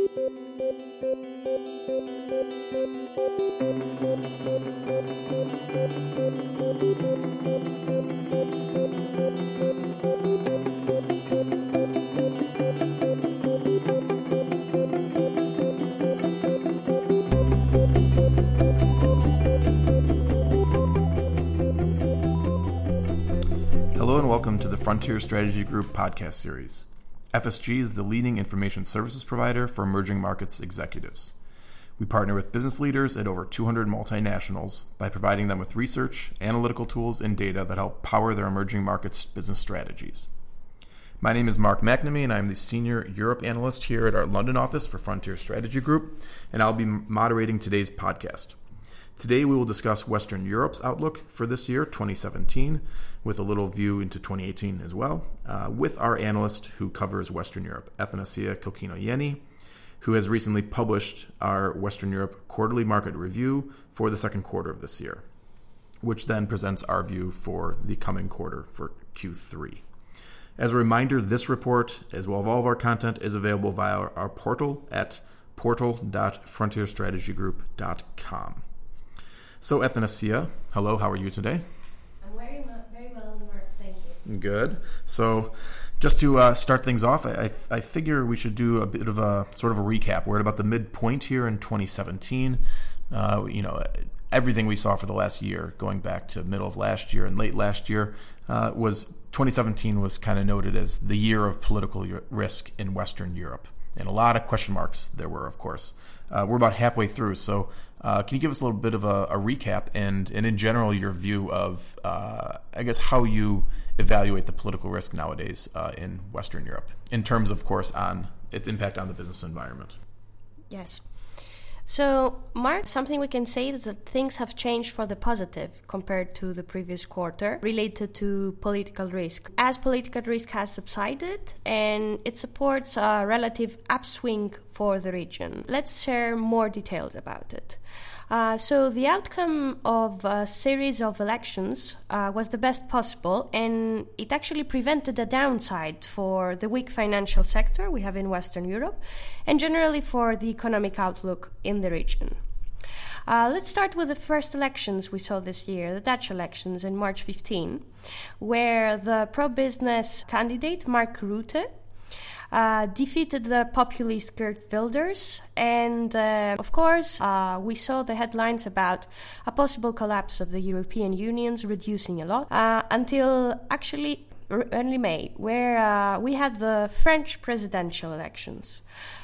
Hello and welcome to the Frontier Strategy Group podcast series. FSG is the leading information services provider for emerging markets executives. We partner with business leaders at over 200 multinationals by providing them with research, analytical tools, and data that help power their emerging markets business strategies. My name is Mark McNamee, and I'm the Senior Europe Analyst here at our London office for Frontier Strategy Group, and I'll be moderating today's podcast. Today, we will discuss Western Europe's outlook for this year, 2017, with a little view into 2018 as well, uh, with our analyst who covers Western Europe, Athanasia Kokino-Yenny, who has recently published our Western Europe quarterly market review for the second quarter of this year, which then presents our view for the coming quarter for Q3. As a reminder, this report, as well as all of our content, is available via our portal at portal.frontierstrategygroup.com. So, Athanasia, hello, how are you today? I'm very, very well, Mark. Thank you. Good. So, just to uh, start things off, I, I, I, figure we should do a bit of a sort of a recap. We're at about the midpoint here in 2017. Uh, you know, everything we saw for the last year, going back to middle of last year and late last year, uh, was 2017 was kind of noted as the year of political risk in Western Europe, and a lot of question marks there were, of course. Uh, we're about halfway through, so uh, can you give us a little bit of a, a, recap and, and in general your view of, uh, I guess, how you evaluate the political risk nowadays uh, in Western Europe, in terms, of course, on its impact on the business environment? Yes. So, Mark, something we can say is that things have changed for the positive compared to the previous quarter related to political risk. As political risk has subsided and it supports a relative upswing for the region. Let's share more details about it. Uh, so the outcome of a series of elections uh, was the best possible, and it actually prevented a downside for the weak financial sector we have in Western Europe, and generally for the economic outlook in the region. Uh, let's start with the first elections we saw this year, the Dutch elections in March 15, where the pro business candidate Mark Rutte uh, defeated the populist Geert Wilders. And uh, of course, uh, we saw the headlines about a possible collapse of the European Union's reducing a lot uh, until actually early May, where uh, we had the French presidential elections.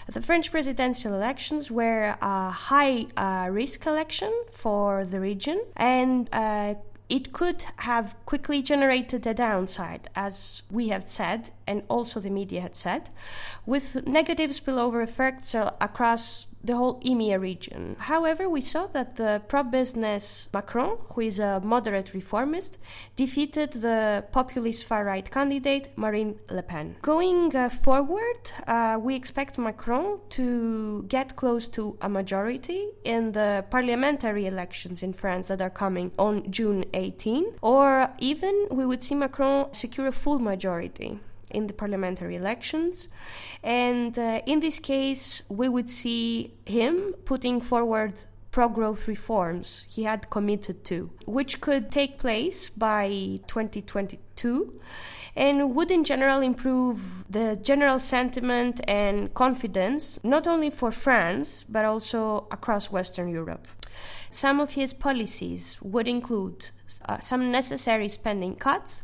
The French presidential elections were a high uh, risk election for the region and uh, it could have quickly generated a downside, as we have said, and also the media had said, with negative spillover effects uh, across the whole EMEA region. However, we saw that the pro business Macron, who is a moderate reformist, defeated the populist far right candidate Marine Le Pen. Going uh, forward, uh, we expect Macron to get close to a majority in the parliamentary elections in France that are coming on June 18, or even we would see Macron secure a full majority in the parliamentary elections. And uh, in this case, we would see him putting forward pro growth reforms he had committed to, which could take place by 2022 and would in general improve the general sentiment and confidence, not only for France, but also across Western Europe. Some of his policies would include uh, some necessary spending cuts,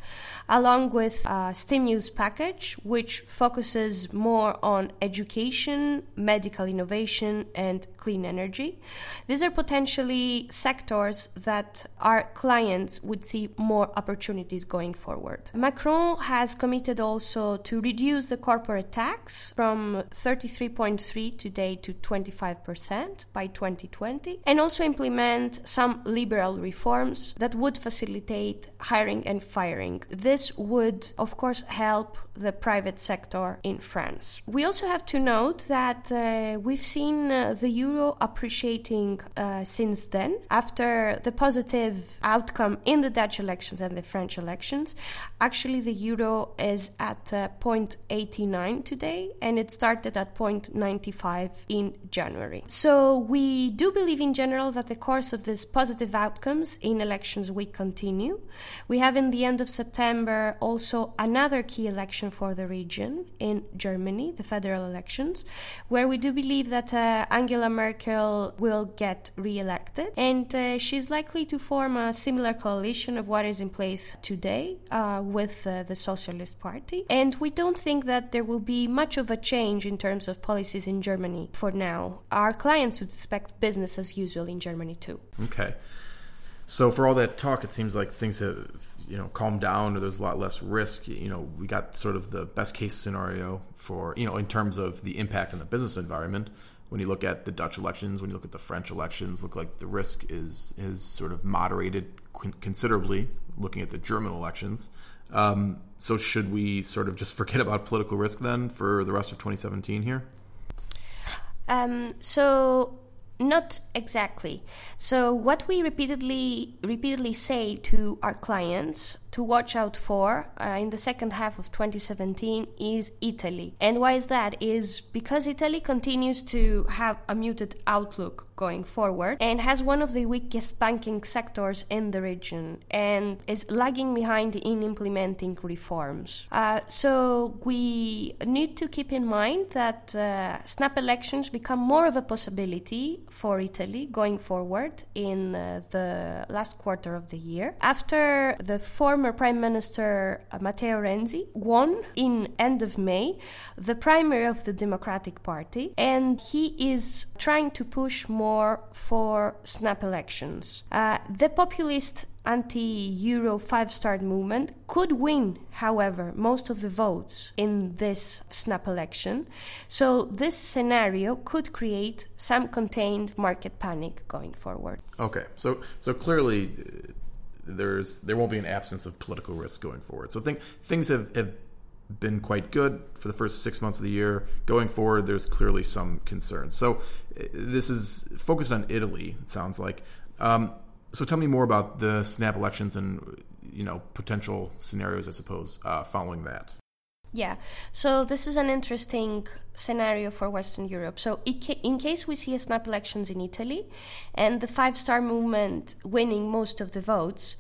along with a stimulus package which focuses more on education, medical innovation, and clean energy. These are potentially sectors that our clients would see more opportunities going forward. Macron has committed also to reduce the corporate tax from 33.3 today to 25% by 2020 and also implement some liberal reforms that would facilitate hiring and firing. This would, of course, help the private sector in France. We also have to note that uh, we've seen uh, the euro appreciating uh, since then. After the positive outcome in the Dutch elections and the French elections, actually the euro is at uh, 0.89 today and it started at 0.95 in January. So we do believe in general that the course of these positive outcomes in elections will continue. We have in the end of September also another key election for the region in Germany, the federal elections, where we do believe that uh, Angela Merkel will get re-elected and uh, she's likely to form a similar coalition of what is in place today uh, with uh, the Socialist Party. And we don't think that there will be much of a change in terms of policies in Germany for now. Our clients would expect business as usual in Germany too. Okay. So for all that talk, it seems like things have you know calmed down, or there's a lot less risk. You know, we got sort of the best case scenario for you know in terms of the impact on the business environment. When you look at the Dutch elections, when you look at the French elections, look like the risk is is sort of moderated considerably. Looking at the German elections, um, so should we sort of just forget about political risk then for the rest of 2017 here? Um, so not exactly. So what we repeatedly repeatedly say to our clients to watch out for uh, in the second half of 2017 is Italy. And why is that? Is because Italy continues to have a muted outlook going forward and has one of the weakest banking sectors in the region and is lagging behind in implementing reforms. Uh, so we need to keep in mind that uh, snap elections become more of a possibility for Italy going forward in uh, the last quarter of the year after the former former Prime Minister uh, Matteo Renzi won in end of May the primary of the Democratic Party, and he is trying to push more for snap elections. Uh, the populist anti-Euro five-star movement could win, however, most of the votes in this snap election. So this scenario could create some contained market panic going forward. Okay, so so clearly there's there won't be an absence of political risk going forward. So think things have, have been quite good for the first six months of the year. Going forward, there's clearly some concerns. So this is focused on Italy. It sounds like. Um, so tell me more about the snap elections and you know potential scenarios, I suppose, uh, following that. Yeah, so this is an interesting scenario for Western Europe. So, in case we see a snap elections in Italy and the five star movement winning most of the votes,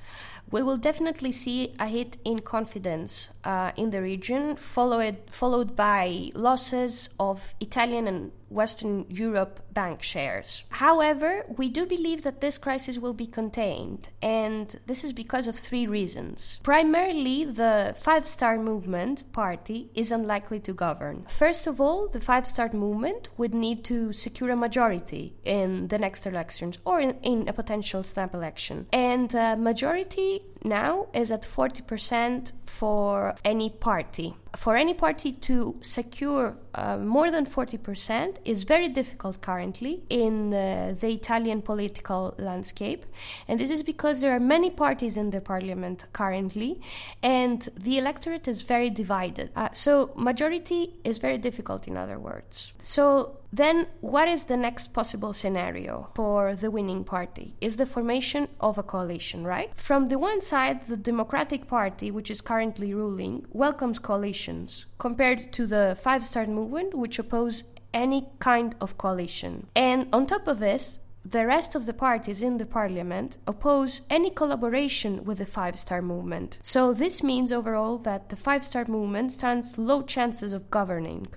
we will definitely see a hit in confidence uh, in the region, followed, followed by losses of Italian and Western Europe bank shares. However, we do believe that this crisis will be contained, and this is because of three reasons. Primarily, the Five Star Movement party is unlikely to govern. First of all, the Five Star Movement would need to secure a majority in the next elections or in, in a potential snap election. And uh, majority now is at 40% for any party for any party to secure uh, more than 40% is very difficult currently in uh, the Italian political landscape. And this is because there are many parties in the parliament currently, and the electorate is very divided. Uh, so, majority is very difficult, in other words. So, then, what is the next possible scenario for the winning party? Is the formation of a coalition, right? From the one side, the Democratic Party, which is currently ruling, welcomes coalitions compared to the Five Star Movement, which oppose any kind of coalition. And on top of this, the rest of the parties in the parliament oppose any collaboration with the Five Star Movement. So, this means overall that the Five Star Movement stands low chances of governing.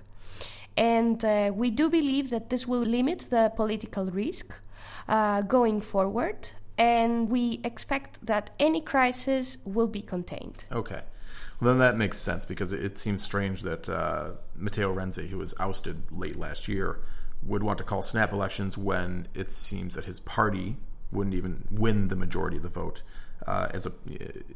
And uh, we do believe that this will limit the political risk uh, going forward. And we expect that any crisis will be contained. Okay. Well, then that makes sense because it seems strange that uh, Matteo Renzi, who was ousted late last year, would want to call snap elections when it seems that his party wouldn't even win the majority of the vote, uh, as a,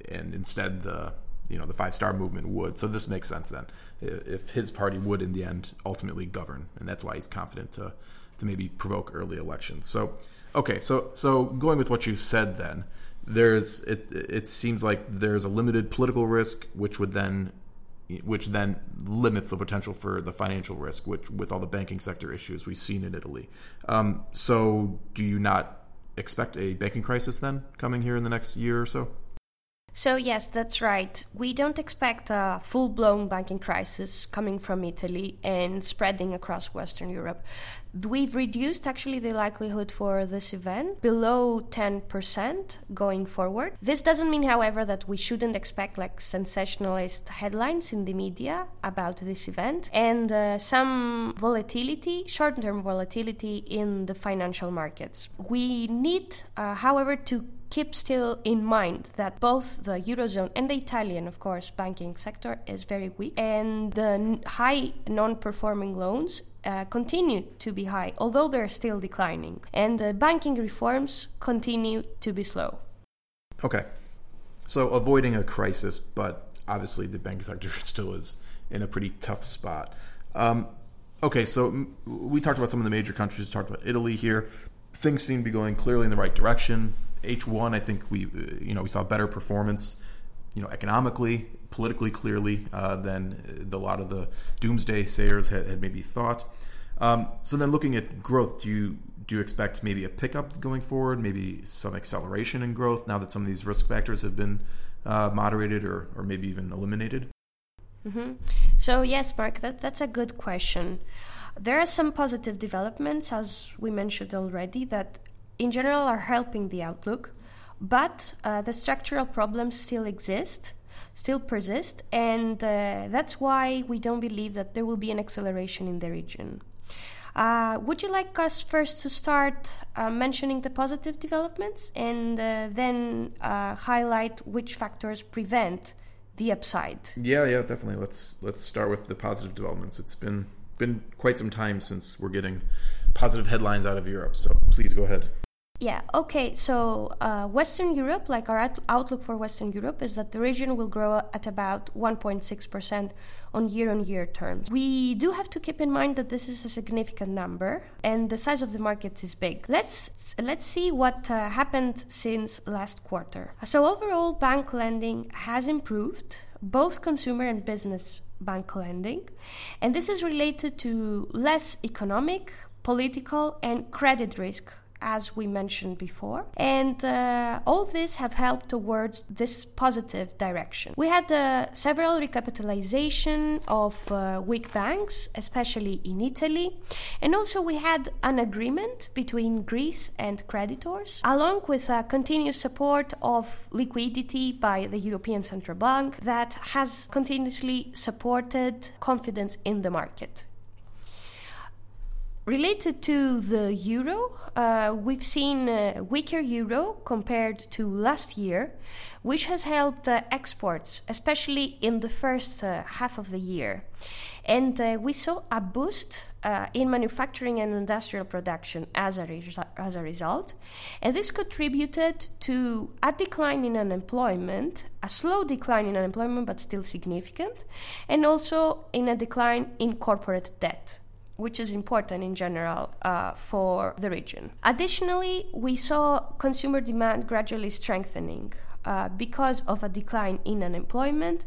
and instead the you know the Five Star Movement would. So this makes sense then, if his party would in the end ultimately govern, and that's why he's confident to to maybe provoke early elections. So okay, so so going with what you said then, there's it it seems like there's a limited political risk, which would then which then limits the potential for the financial risk, which with all the banking sector issues we've seen in Italy. Um, so, do you not expect a banking crisis then coming here in the next year or so? So, yes, that's right. We don't expect a full blown banking crisis coming from Italy and spreading across Western Europe. We've reduced actually the likelihood for this event below 10% going forward. This doesn't mean, however, that we shouldn't expect like sensationalist headlines in the media about this event and uh, some volatility, short term volatility in the financial markets. We need, uh, however, to keep still in mind that both the eurozone and the Italian, of course, banking sector is very weak, and the high non-performing loans uh, continue to be high, although they're still declining, and the banking reforms continue to be slow. Okay, so avoiding a crisis, but obviously the banking sector still is in a pretty tough spot. Um, okay, so we talked about some of the major countries. We talked about Italy here. Things seem to be going clearly in the right direction. H1, I think we, uh, you know, we saw better performance, you know, economically, politically, clearly uh, than the, a lot of the doomsday sayers had, had maybe thought. Um, so then, looking at growth, do you do you expect maybe a pickup going forward, maybe some acceleration in growth now that some of these risk factors have been uh, moderated or, or maybe even eliminated? Mm-hmm. So yes, Mark, that, that's a good question. There are some positive developments, as we mentioned already, that in general are helping the outlook, but uh, the structural problems still exist, still persist, and uh, that's why we don't believe that there will be an acceleration in the region. Uh, would you like us first to start uh, mentioning the positive developments and uh, then uh, highlight which factors prevent the upside? Yeah, yeah, definitely. Let's let's start with the positive developments. It's been been quite some time since we're getting positive headlines out of Europe. So please go ahead. Yeah, okay. So, uh, Western Europe, like our out- outlook for Western Europe, is that the region will grow at about 1.6% on year on year terms. We do have to keep in mind that this is a significant number and the size of the market is big. Let's, let's see what uh, happened since last quarter. So, overall, bank lending has improved, both consumer and business bank lending, and this is related to less economic, political, and credit risk as we mentioned before. And uh, all this have helped towards this positive direction. We had uh, several recapitalization of uh, weak banks, especially in Italy, and also we had an agreement between Greece and creditors, along with a continuous support of liquidity by the European Central Bank that has continuously supported confidence in the market. Related to the euro, uh, we've seen a weaker euro compared to last year, which has helped uh, exports, especially in the first uh, half of the year. And uh, we saw a boost uh, in manufacturing and industrial production as a, as a result. And this contributed to a decline in unemployment, a slow decline in unemployment, but still significant, and also in a decline in corporate debt which is important in general uh, for the region. Additionally, we saw consumer demand gradually strengthening uh, because of a decline in unemployment.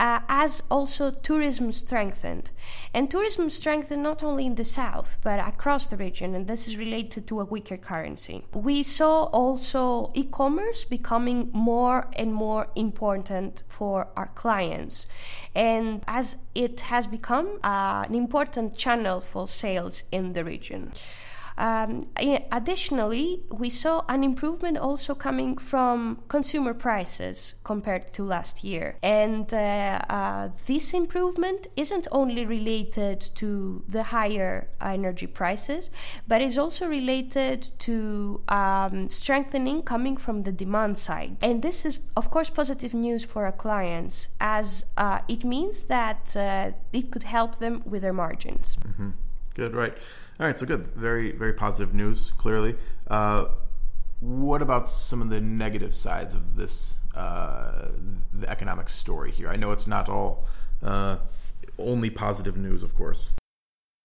Uh, as also tourism strengthened. And tourism strengthened not only in the south, but across the region, and this is related to a weaker currency. We saw also e commerce becoming more and more important for our clients. And as it has become uh, an important channel for sales in the region. Um, additionally, we saw an improvement also coming from consumer prices compared to last year. And uh, uh, this improvement isn't only related to the higher energy prices, but is also related to um, strengthening coming from the demand side. And this is, of course, positive news for our clients, as uh, it means that uh, it could help them with their margins. Mm-hmm. Good, right. All right, so good. Very, very positive news, clearly. Uh, what about some of the negative sides of this, uh, the economic story here? I know it's not all uh, only positive news, of course.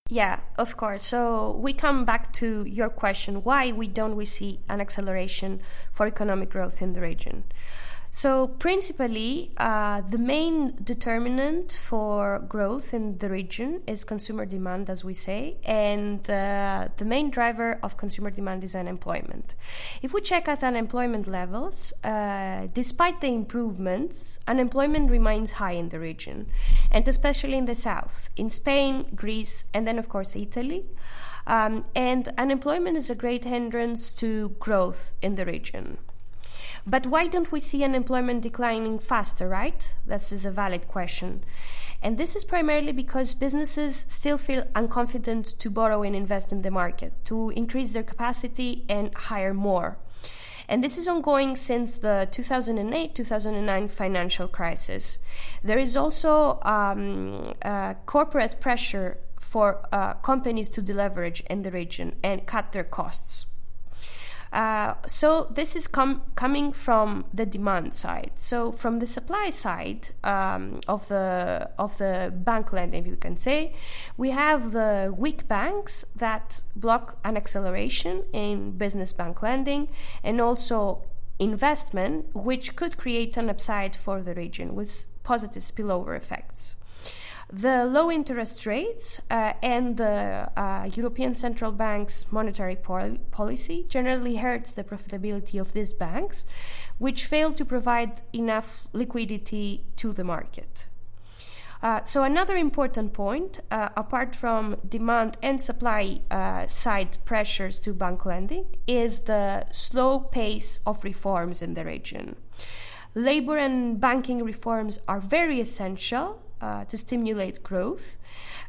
Yeah, of course. So we come back to your question: Why we don't we see an acceleration for economic growth in the region? So, principally, uh, the main determinant for growth in the region is consumer demand, as we say, and uh, the main driver of consumer demand is unemployment. If we check at unemployment levels, uh, despite the improvements, unemployment remains high in the region, and especially in the south, in Spain, Greece, and then, of course, Italy. Um, and unemployment is a great hindrance to growth in the region. But why don't we see unemployment declining faster, right? This is a valid question. And this is primarily because businesses still feel unconfident to borrow and invest in the market, to increase their capacity and hire more. And this is ongoing since the 2008 2009 financial crisis. There is also um, uh, corporate pressure for uh, companies to deleverage in the region and cut their costs. Uh, so this is com- coming from the demand side. So from the supply side um, of the of the bank lending, if you can say, we have the weak banks that block an acceleration in business bank lending, and also investment, which could create an upside for the region with positive spillover effects. The low interest rates uh, and the uh, European Central Bank's monetary pol- policy generally hurts the profitability of these banks, which fail to provide enough liquidity to the market. Uh, so another important point, uh, apart from demand and supply uh, side pressures to bank lending, is the slow pace of reforms in the region. Labor and banking reforms are very essential uh, to stimulate growth.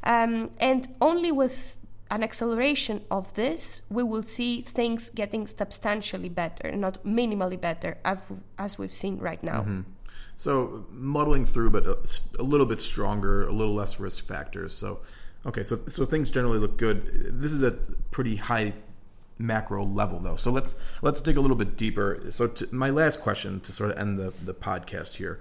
Um, and only with an acceleration of this, we will see things getting substantially better, not minimally better, as we've seen right now. Mm-hmm. So muddling through, but a, a, little bit stronger, a little less risk factors. So, okay, so so things generally look good. This is a pretty high macro level, though. So let's let's dig a little bit deeper. So to, my last question to sort of end the the podcast here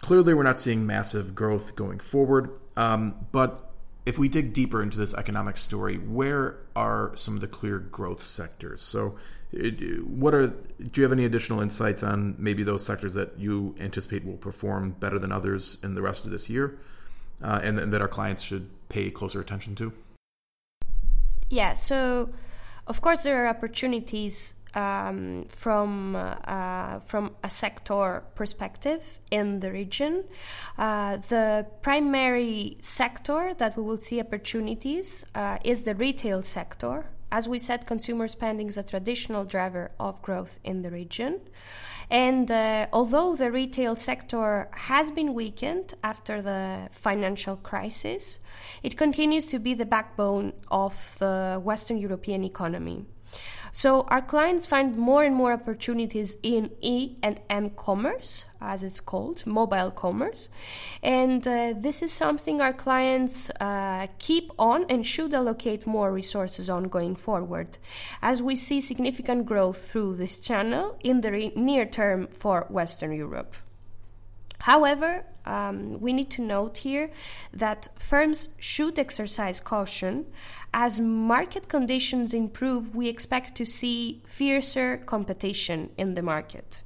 clearly we're not seeing massive growth going forward. Um, but if we dig deeper into this economic story, where are some of the clear growth sectors? So, what are? Do you have any additional insights on maybe those sectors that you anticipate will perform better than others in the rest of this year, uh, and, and that our clients should pay closer attention to? Yeah. So, of course, there are opportunities um, from uh, from a sector perspective in the region. Uh, the primary sector that we will see opportunities uh, is the retail sector. As we said, consumer spending is a traditional driver of growth in the region. And uh, although the retail sector has been weakened after the financial crisis, it continues to be the backbone of the Western European economy. So our clients find more and more opportunities in E and M commerce, as it's called, mobile commerce. And uh, this is something our clients uh, keep on and should allocate more resources on going forward, as we see significant growth through this channel in the re- near term for Western Europe. However, um, we need to note here that firms should exercise caution. As market conditions improve, we expect to see fiercer competition in the market.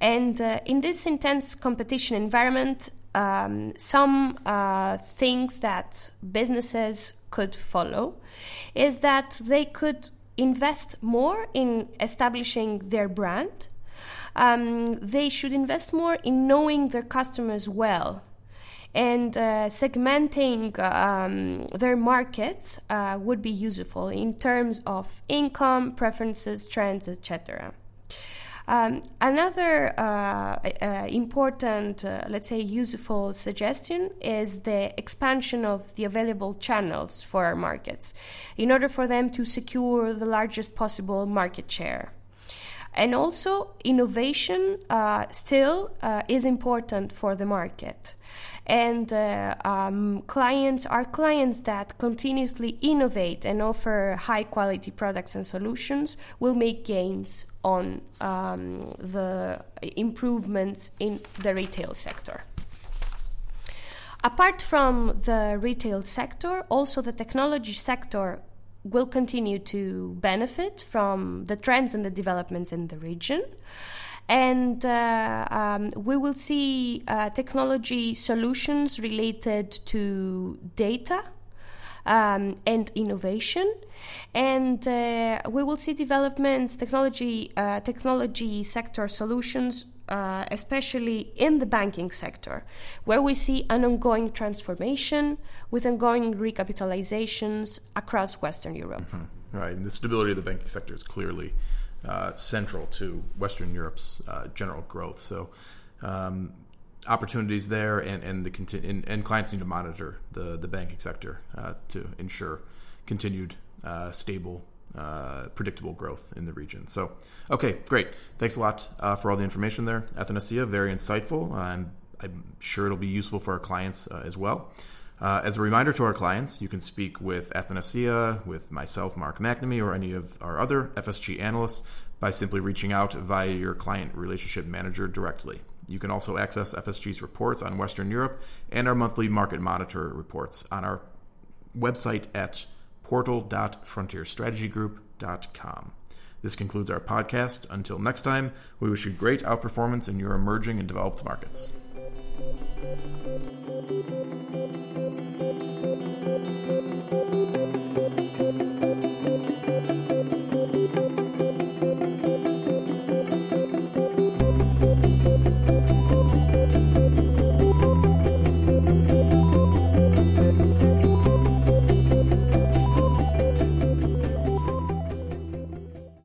And uh, in this intense competition environment, um, some uh, things that businesses could follow is that they could invest more in establishing their brand um, they should invest more in knowing their customers well and uh, segmenting um, their markets uh, would be useful in terms of income, preferences, trends, etc. Um, another uh, uh important, uh, let's say, useful suggestion is the expansion of the available channels for our markets in order for them to secure the largest possible market share. And also, innovation uh, still uh, is important for the market. And uh, um, clients are clients that continuously innovate and offer high quality products and solutions will make gains on um, the improvements in the retail sector. Apart from the retail sector, also the technology sector will continue to benefit from the trends and the developments in the region. And uh, um, we will see uh, technology solutions related to data. Um, and innovation, and uh, we will see developments, technology, uh, technology sector solutions uh, especially in the banking sector, where we see an ongoing transformation with ongoing recapitalizations across Western Europe. Mm-hmm. Right, and the stability of the banking sector is clearly uh, central to Western Europe's uh, general growth. So, um, opportunities there, and and the conti- and, and, clients need to monitor the the banking sector uh, to ensure continued uh, stable uh, predictable growth in the region. So, okay, great. Thanks a lot uh, for all the information there, Athanasia. Very insightful. and I'm sure it'll be useful for our clients uh, as well. Uh, as a reminder to our clients, you can speak with Athanasia, with myself, Mark McNamee, or any of our other FSG analysts by simply reaching out via your client relationship manager directly. You can also access FSG's reports on Western Europe and our monthly market monitor reports on our website at portal.frontierstrategygroup.com. This concludes our podcast. Until next time, we wish you great outperformance in your emerging and developed markets.